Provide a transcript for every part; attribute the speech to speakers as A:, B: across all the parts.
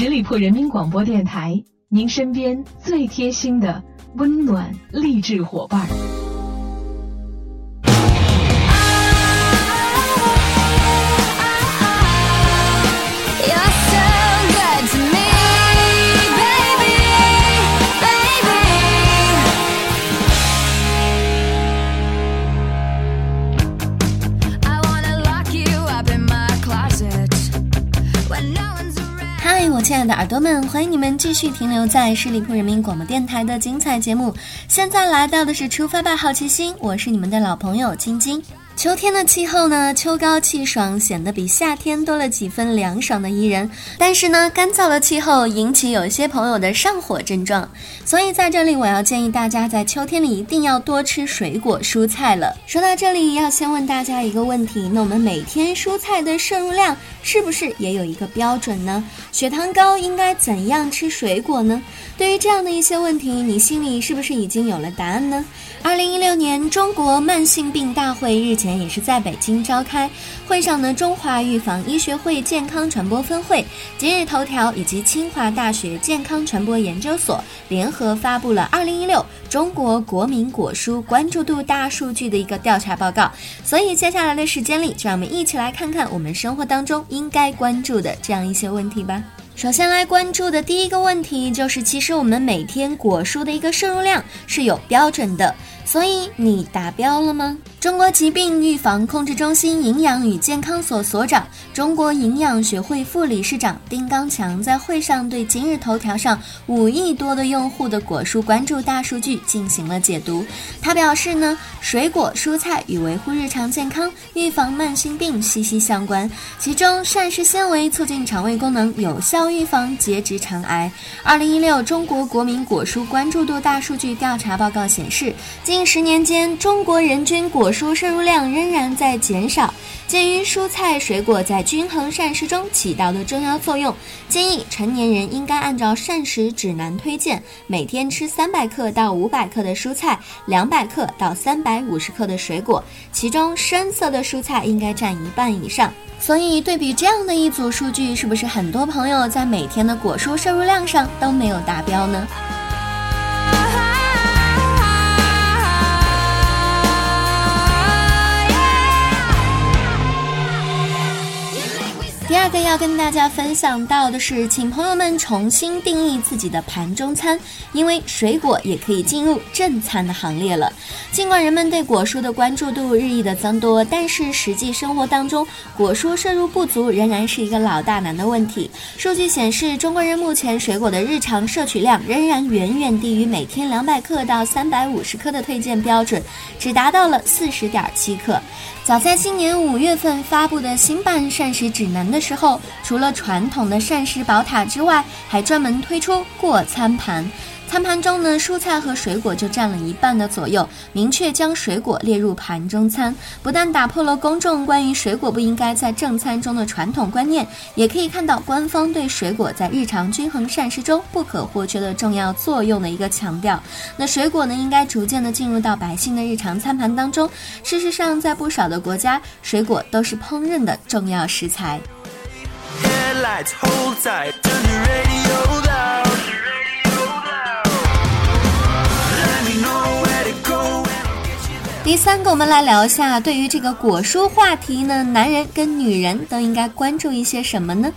A: 十里铺人民广播电台，您身边最贴心的温暖励志伙伴
B: 亲爱的耳朵们，欢迎你们继续停留在十里铺人民广播电台的精彩节目。现在来到的是出发吧好奇心，我是你们的老朋友晶晶。秋天的气候呢，秋高气爽，显得比夏天多了几分凉爽的宜人。但是呢，干燥的气候引起有些朋友的上火症状，所以在这里我要建议大家在秋天里一定要多吃水果蔬菜了。说到这里，要先问大家一个问题：那我们每天蔬菜的摄入量是不是也有一个标准呢？血糖高应该怎样吃水果呢？对于这样的一些问题，你心里是不是已经有了答案呢？二零一六年中国慢性病大会日前也是在北京召开，会上呢，中华预防医学会健康传播分会、今日头条以及清华大学健康传播研究所联合发布了二零一六中国国民果蔬关注度大数据的一个调查报告。所以接下来的时间里，就让我们一起来看看我们生活当中应该关注的这样一些问题吧。首先来关注的第一个问题就是，其实我们每天果蔬的一个摄入量是有标准的。所以你达标了吗？中国疾病预防控制中心营养与健康所所长、中国营养学会副理事长丁刚强在会上对今日头条上五亿多的用户的果蔬关注大数据进行了解读。他表示呢，水果蔬菜与维护日常健康、预防慢性病息息相关，其中膳食纤维促进肠胃功能，有效预防结直肠癌。二零一六中国国民果蔬关注度大数据调查报告显示，今近十年间，中国人均果蔬摄入量仍然在减少。鉴于蔬菜水果在均衡膳食中起到的重要作用，建议成年人应该按照膳食指南推荐，每天吃三百克到五百克的蔬菜，两百克到三百五十克的水果，其中深色的蔬菜应该占一半以上。所以，对比这样的一组数据，是不是很多朋友在每天的果蔬摄入量上都没有达标呢？第二个要跟大家分享到的是，请朋友们重新定义自己的盘中餐，因为水果也可以进入正餐的行列了。尽管人们对果蔬的关注度日益的增多，但是实际生活当中，果蔬摄入不足仍然是一个老大难的问题。数据显示，中国人目前水果的日常摄取量仍然远远低于每天两百克到三百五十克的推荐标准，只达到了四十点七克。早在今年五月份发布的新版膳食指南的时候，除了传统的膳食宝塔之外，还专门推出过餐盘。餐盘中呢，蔬菜和水果就占了一半的左右，明确将水果列入盘中餐，不但打破了公众关于水果不应该在正餐中的传统观念，也可以看到官方对水果在日常均衡膳食中不可或缺的重要作用的一个强调。那水果呢，应该逐渐的进入到百姓的日常餐盘当中。事实上，在不少的国家，水果都是烹饪的重要食材。第三个，我们来聊一下，对于这个果蔬话题呢，男人跟女人都应该关注一些什么呢？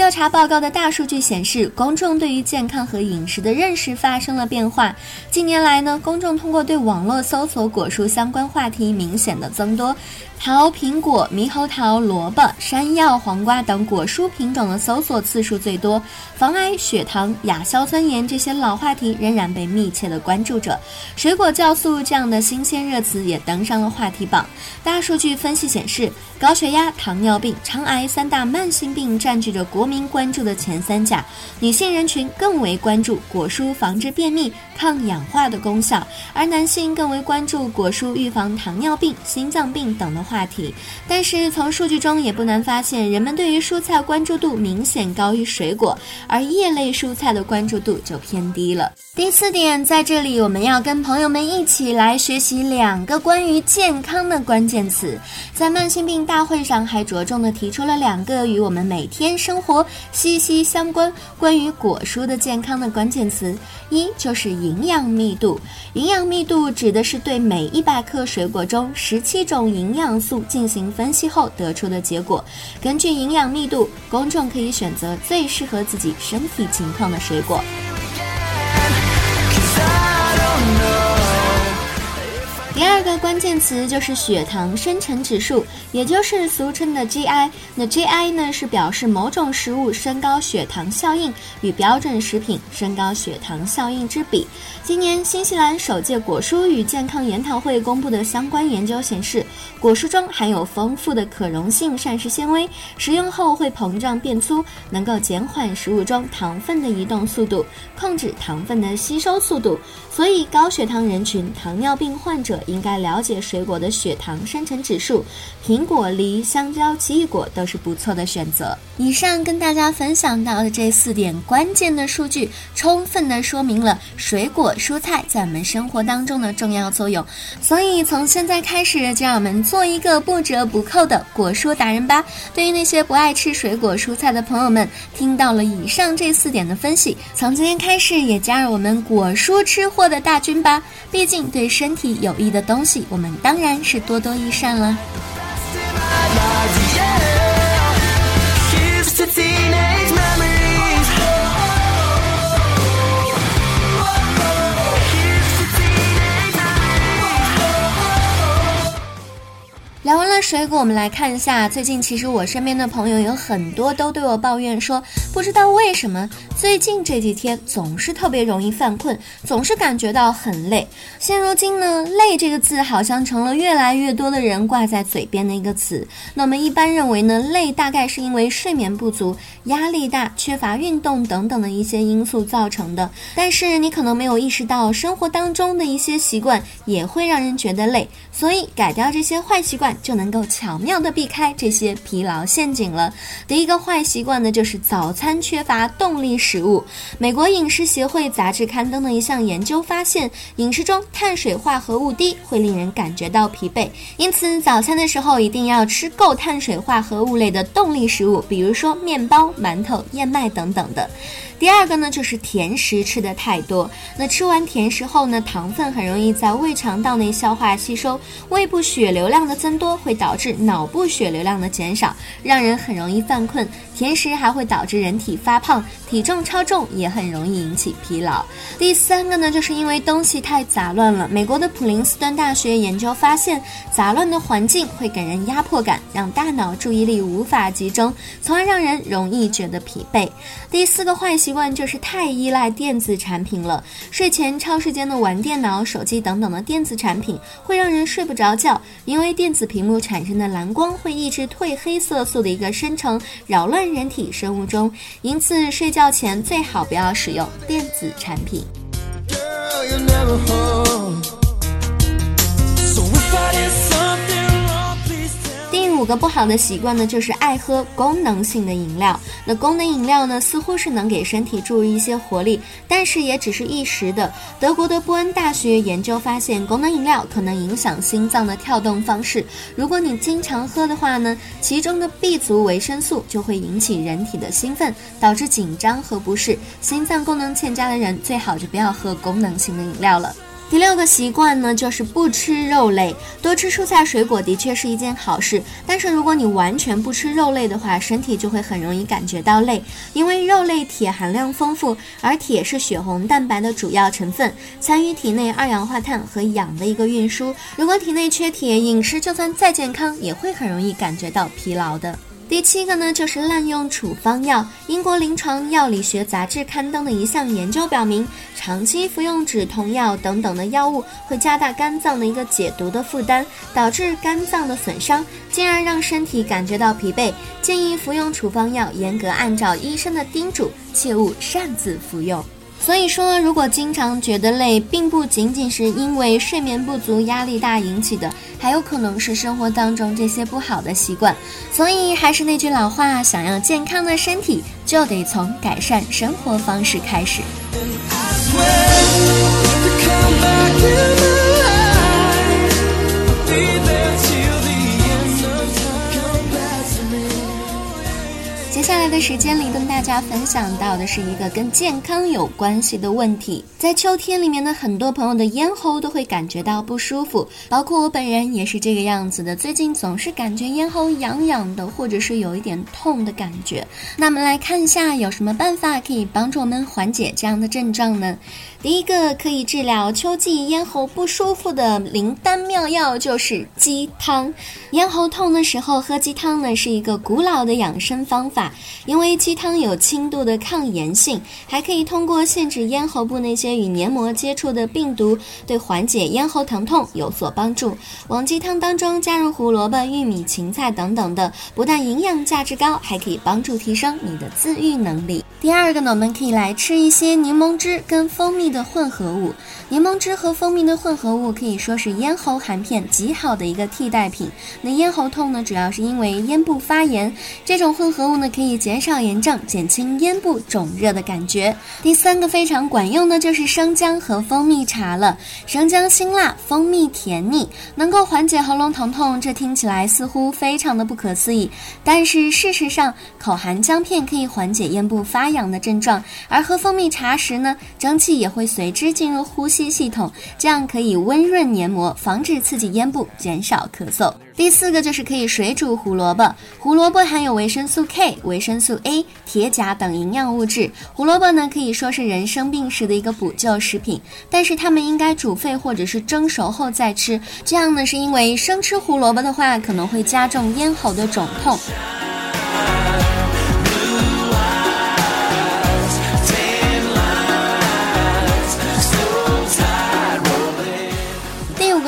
B: 调查报告的大数据显示，公众对于健康和饮食的认识发生了变化。近年来呢，公众通过对网络搜索果蔬相关话题明显的增多，桃、苹果、猕猴桃、萝卜、山药、黄瓜等果蔬品种的搜索次数最多。防癌、血糖、亚硝酸盐这些老话题仍然被密切的关注着。水果酵素这样的新鲜热词也登上了话题榜。大数据分析显示，高血压、糖尿病、肠癌三大慢性病占据着国。民关注的前三甲，女性人群更为关注果蔬防治便秘、抗氧化的功效，而男性更为关注果蔬预防糖尿病、心脏病等的话题。但是从数据中也不难发现，人们对于蔬菜关注度明显高于水果，而叶类蔬菜的关注度就偏低了。第四点，在这里我们要跟朋友们一起来学习两个关于健康的关键词。在慢性病大会上，还着重的提出了两个与我们每天生活。息息相关关于果蔬的健康的关键词，一就是营养密度。营养密度指的是对每一百克水果中十七种营养素进行分析后得出的结果。根据营养密度，公众可以选择最适合自己身体情况的水果。第二个关键词就是血糖生成指数，也就是俗称的 GI。那 GI 呢是表示某种食物升高血糖效应与标准食品升高血糖效应之比。今年新西兰首届果蔬与健康研讨会公布的相关研究显示，果蔬中含有丰富的可溶性膳食纤维，食用后会膨胀变粗，能够减缓食物中糖分的移动速度，控制糖分的吸收速度。所以高血糖人群、糖尿病患者。应该了解水果的血糖生成指数，苹果、梨、香蕉、奇异果都是不错的选择。以上跟大家分享到的这四点关键的数据，充分的说明了水果蔬菜在我们生活当中的重要作用。所以从现在开始，就让我们做一个不折不扣的果蔬达人吧。对于那些不爱吃水果蔬菜的朋友们，听到了以上这四点的分析，从今天开始也加入我们果蔬吃货的大军吧。毕竟对身体有益的。东西，我们当然是多多益善了。聊完了水果，我们来看一下最近。其实我身边的朋友有很多都对我抱怨说，不知道为什么最近这几天总是特别容易犯困，总是感觉到很累。现如今呢，累这个字好像成了越来越多的人挂在嘴边的一个词。那我们一般认为呢，累大概是因为睡眠不足、压力大、缺乏运动等等的一些因素造成的。但是你可能没有意识到，生活当中的一些习惯也会让人觉得累。所以改掉这些坏习惯。就能够巧妙地避开这些疲劳陷阱了。第一个坏习惯呢，就是早餐缺乏动力食物。美国饮食协会杂志刊登的一项研究发现，饮食中碳水化合物低会令人感觉到疲惫，因此早餐的时候一定要吃够碳水化合物类的动力食物，比如说面包、馒头、燕麦等等的。第二个呢，就是甜食吃的太多。那吃完甜食后呢，糖分很容易在胃肠道内消化吸收，胃部血流量的增多会导致脑部血流量的减少，让人很容易犯困。甜食还会导致人体发胖，体重超重也很容易引起疲劳。第三个呢，就是因为东西太杂乱了。美国的普林斯顿大学研究发现，杂乱的环境会给人压迫感，让大脑注意力无法集中，从而让人容易觉得疲惫。第四个坏习。习惯就是太依赖电子产品了。睡前超时间的玩电脑、手机等等的电子产品，会让人睡不着觉。因为电子屏幕产生的蓝光会抑制褪黑色素的一个生成，扰乱人体生物钟。因此，睡觉前最好不要使用电子产品。五个不好的习惯呢，就是爱喝功能性的饮料。那功能饮料呢，似乎是能给身体注入一些活力，但是也只是一时的。德国的波恩大学研究发现，功能饮料可能影响心脏的跳动方式。如果你经常喝的话呢，其中的 B 族维生素就会引起人体的兴奋，导致紧张和不适。心脏功能欠佳的人最好就不要喝功能性的饮料了。第六个习惯呢，就是不吃肉类，多吃蔬菜水果的确是一件好事。但是如果你完全不吃肉类的话，身体就会很容易感觉到累，因为肉类铁含量丰富，而铁是血红蛋白的主要成分，参与体内二氧化碳和氧的一个运输。如果体内缺铁，饮食就算再健康，也会很容易感觉到疲劳的。第七个呢，就是滥用处方药。英国临床药理学杂志刊登的一项研究表明，长期服用止痛药等等的药物会加大肝脏的一个解毒的负担，导致肝脏的损伤，进而让身体感觉到疲惫。建议服用处方药，严格按照医生的叮嘱，切勿擅自服用。所以说，如果经常觉得累，并不仅仅是因为睡眠不足、压力大引起的，还有可能是生活当中这些不好的习惯。所以还是那句老话，想要健康的身体，就得从改善生活方式开始。时间里，跟大家分享到的是一个跟健康有关系的问题。在秋天里面呢，很多朋友的咽喉都会感觉到不舒服，包括我本人也是这个样子的。最近总是感觉咽喉痒痒的，或者是有一点痛的感觉。那我们来看一下有什么办法可以帮助我们缓解这样的症状呢？第一个可以治疗秋季咽喉不舒服的灵丹妙药就是鸡汤。咽喉痛的时候喝鸡汤呢，是一个古老的养生方法。因为鸡汤有轻度的抗炎性，还可以通过限制咽喉部那些与黏膜接触的病毒，对缓解咽喉疼痛有所帮助。往鸡汤当中加入胡萝卜、玉米、芹菜等等的，不但营养价值高，还可以帮助提升你的自愈能力。第二个呢，我们可以来吃一些柠檬汁跟蜂蜜的混合物。柠檬汁和蜂蜜的混合物可以说是咽喉含片极好的一个替代品。那咽喉痛呢，主要是因为咽部发炎，这种混合物呢可以减少炎症，减轻咽部肿热的感觉。第三个非常管用的就是生姜和蜂蜜茶了。生姜辛辣，蜂蜜甜腻，能够缓解喉咙疼痛。这听起来似乎非常的不可思议，但是事实上，口含姜片可以缓解咽部发痒的症状，而喝蜂蜜茶时呢，蒸汽也会随之进入呼吸系统，这样可以温润黏膜，防止刺激咽部，减少咳嗽。第四个就是可以水煮胡萝卜，胡萝卜含有维生素 K、维生素 A、铁、钾等营养物质。胡萝卜呢可以说是人生病时的一个补救食品，但是它们应该煮沸或者是蒸熟后再吃，这样呢是因为生吃胡萝卜的话可能会加重咽喉的肿痛。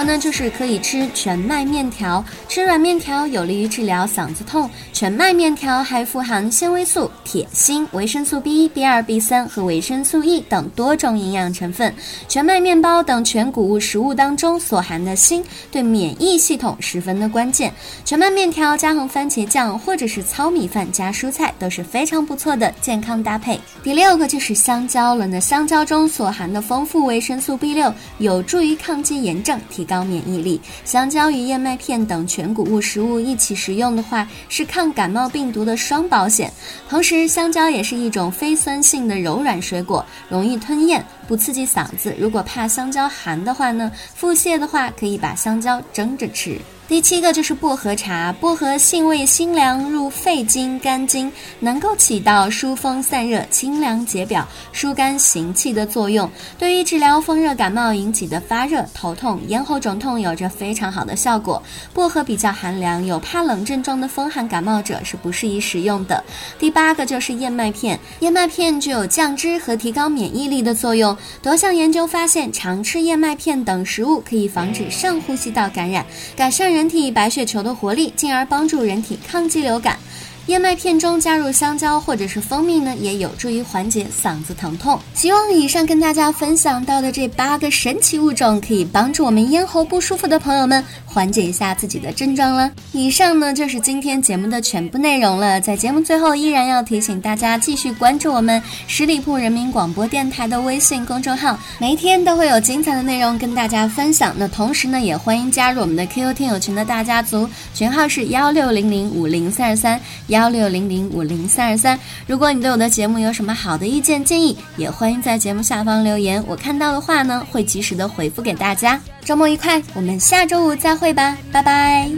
B: 那就是可以吃全麦面条，吃软面条有利于治疗嗓子痛。全麦面条还富含纤维素、铁、锌、维生素 B 一、B 二、B 三和维生素 E 等多种营养成分。全麦面包等全谷物食物当中所含的锌对免疫系统十分的关键。全麦面条加上番茄酱或者是糙米饭加蔬菜都是非常不错的健康搭配。第六个就是香蕉了，那香蕉中所含的丰富维生素 B 六有助于抗击炎症，提高。高免疫力，香蕉与燕麦片等全谷物食物一起食用的话，是抗感冒病毒的双保险。同时，香蕉也是一种非酸性的柔软水果，容易吞咽，不刺激嗓子。如果怕香蕉寒的话呢，腹泻的话，可以把香蕉蒸着吃。第七个就是薄荷茶，薄荷性味辛凉，入肺经、肝经，能够起到疏风散热、清凉解表、疏肝行气的作用。对于治疗风热感冒引起的发热、头痛、咽喉肿痛有着非常好的效果。薄荷比较寒凉，有怕冷症状的风寒感冒者是不适宜食用的。第八个就是燕麦片，燕麦片具有降脂和提高免疫力的作用。多项研究发现，常吃燕麦片等食物可以防止上呼吸道感染，改善人。体白血球的活力，进而帮助人体抗击流感。燕麦片中加入香蕉或者是蜂蜜呢，也有助于缓解嗓子疼痛。希望以上跟大家分享到的这八个神奇物种，可以帮助我们咽喉不舒服的朋友们缓解一下自己的症状了。以上呢就是今天节目的全部内容了。在节目最后，依然要提醒大家继续关注我们十里铺人民广播电台的微信公众号，每一天都会有精彩的内容跟大家分享。那同时呢，也欢迎加入我们的 QQ 听友群的大家族，群号是幺六零零五零三二三。幺六零零五零三二三，如果你对我的节目有什么好的意见建议，也欢迎在节目下方留言，我看到的话呢，会及时的回复给大家。周末愉快，我们下周五再会吧，拜拜。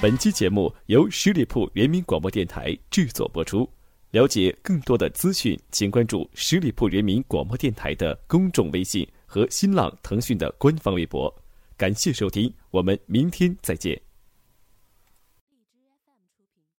C: 本期节目由十里铺人民广播电台制作播出。了解更多的资讯，请关注十里铺人民广播电台的公众微信和新浪、腾讯的官方微博。感谢收听，我们明天再见。